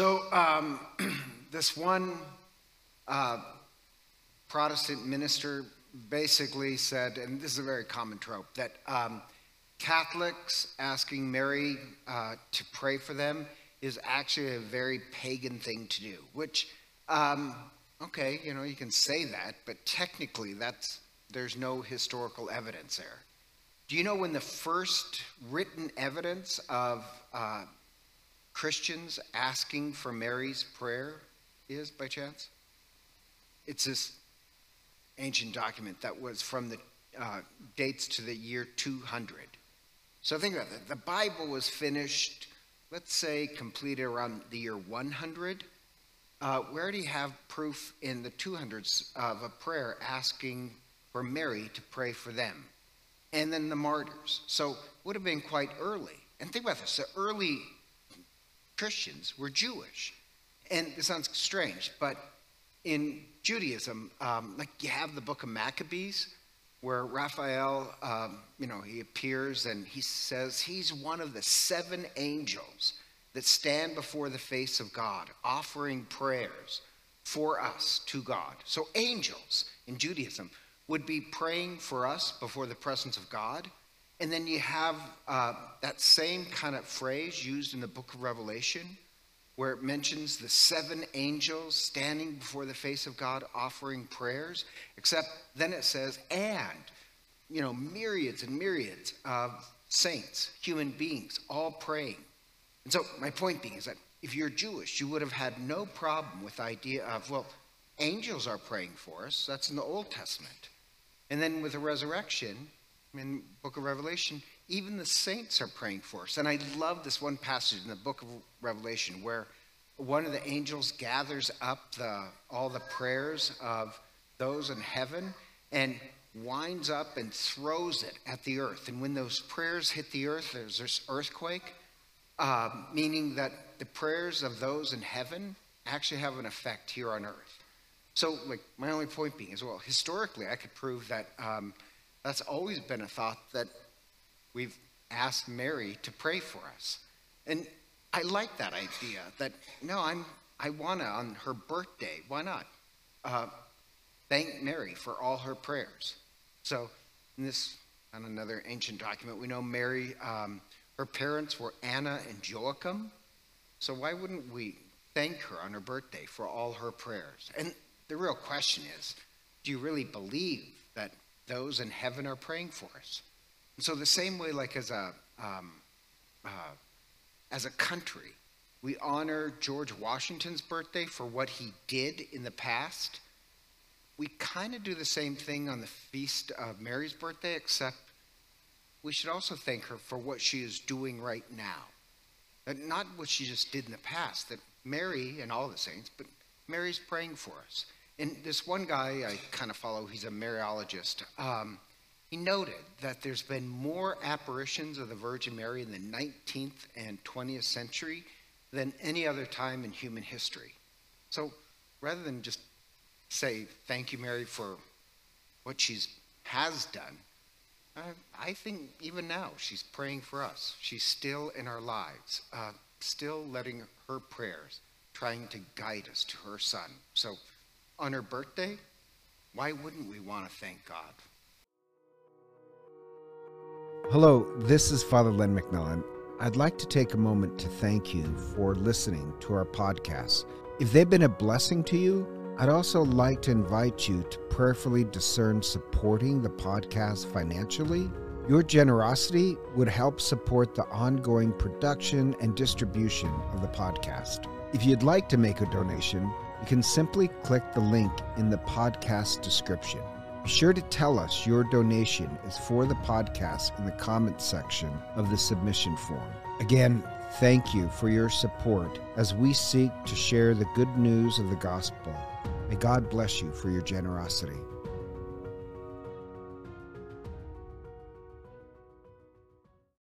So, um, this one uh, Protestant minister basically said, and this is a very common trope, that um, Catholics asking Mary uh, to pray for them is actually a very pagan thing to do, which, um, okay, you know, you can say that, but technically that's, there's no historical evidence there. Do you know when the first written evidence of uh, Christians asking for Mary's prayer is by chance? It's this ancient document that was from the uh, dates to the year 200. So think about it. The Bible was finished, let's say, completed around the year 100. Uh, we already have proof in the 200s of a prayer asking for Mary to pray for them. And then the martyrs. So would have been quite early. And think about this the early Christians were Jewish. And it sounds strange, but in Judaism, um, like you have the book of Maccabees, where Raphael, um, you know, he appears and he says he's one of the seven angels that stand before the face of God, offering prayers for us to God. So, angels in Judaism would be praying for us before the presence of God. And then you have uh, that same kind of phrase used in the book of Revelation, where it mentions the seven angels standing before the face of God offering prayers, except then it says, and, you know, myriads and myriads of saints, human beings, all praying. And so my point being is that if you're Jewish, you would have had no problem with the idea of, well, angels are praying for us. That's in the Old Testament. And then with the resurrection, in book of Revelation, even the saints are praying for us. And I love this one passage in the book of Revelation where one of the angels gathers up the, all the prayers of those in heaven and winds up and throws it at the earth. And when those prayers hit the earth, there's this earthquake, uh, meaning that the prayers of those in heaven actually have an effect here on earth. So, like, my only point being is well, historically, I could prove that. Um, that's always been a thought that we've asked Mary to pray for us. And I like that idea that, no, I'm, I want to, on her birthday, why not? Uh, thank Mary for all her prayers. So, in this, on another ancient document, we know Mary, um, her parents were Anna and Joachim. So, why wouldn't we thank her on her birthday for all her prayers? And the real question is do you really believe that those in heaven are praying for us. And so the same way, like as a um, uh, as a country, we honor George Washington's birthday for what he did in the past. We kind of do the same thing on the feast of Mary's birthday, except we should also thank her for what she is doing right now. And not what she just did in the past, that Mary and all the saints, but Mary's praying for us. And this one guy I kind of follow, he's a Mariologist. Um, he noted that there's been more apparitions of the Virgin Mary in the 19th and 20th century than any other time in human history. So rather than just say, thank you, Mary, for what she's has done, uh, I think even now she's praying for us. She's still in our lives, uh, still letting her prayers, trying to guide us to her son. So on her birthday, why wouldn't we want to thank God? Hello, this is Father Len McMillan. I'd like to take a moment to thank you for listening to our podcast. If they've been a blessing to you, I'd also like to invite you to prayerfully discern supporting the podcast financially. Your generosity would help support the ongoing production and distribution of the podcast. If you'd like to make a donation, you can simply click the link in the podcast description. Be sure to tell us your donation is for the podcast in the comments section of the submission form. Again, thank you for your support as we seek to share the good news of the gospel. May God bless you for your generosity.